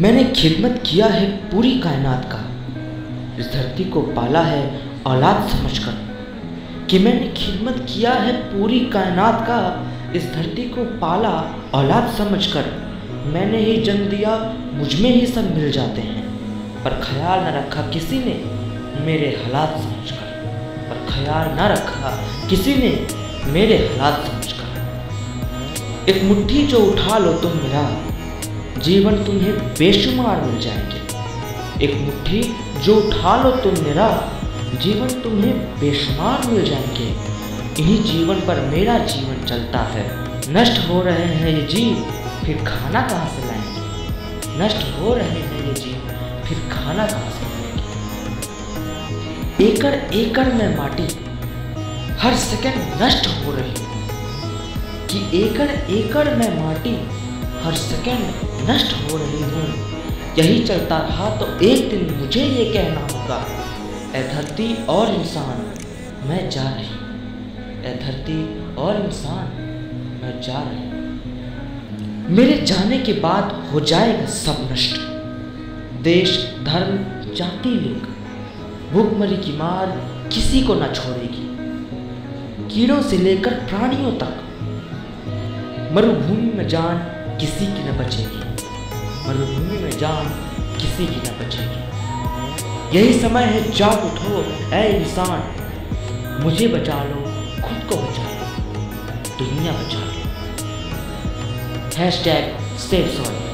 मैंने खिदमत किया है पूरी कायनात का। इस धरती को पाला है औलाद समझकर। कि मैंने खिदमत किया है पूरी कायनात का, इस धरती को पाला औलाद समझकर, मैंने ही जन्म दिया, मुझमें ही सब मिल जाते हैं। पर ख्याल न रखा किसी ने मेरे हालात समझकर। पर ख्याल न रखा किसी ने मेरे हालात समझकर। एक मुट्ठी जो उठा लो तुम मेरा जीवन तुम्हें बेशुमार मिल जाएँगे। एक मुट्ठी जो उठा लो तुम मेरा, जीवन तुम्हें बेशुमार मिल जाएँगे। इन्हीं जीवन पर मेरा जीवन चलता है। नष्ट हो रहे हैं ये जीव, फिर खाना कहाँ से लाएँगे? नष्ट हो रहे हैं ये जीव, फिर खाना कहाँ से लाएँगे? एकड़ एकड़ में माटी हर सेकंड नष्ट हो रही कि एकड़ एकड़ में माटी हर सेकंड नष्ट हो रही हूँ। यही चलता रहा तो एक दिन मुझे ये कहना होगा ए धरती और इंसान, मैं जा रही ए धरती और इंसान, मैं जा रही मेरे जाने के बाद हो जाएगा सब नष्ट। देश, धर्म, जाति लिंग भूखमरी की मार किसी को न छोड़ेगी। कीड़ों से लेकर प्राणियों तक, मरुभूमि में जान किसी की न बचेगी। मरुभूमि में जान किसी की न बचेगी। यही समय है, जाग उठो, ऐ इंसान। मुझे बचा लो, खुद को बचा लो, दुनिया बचा लो। Hashtag safe sorry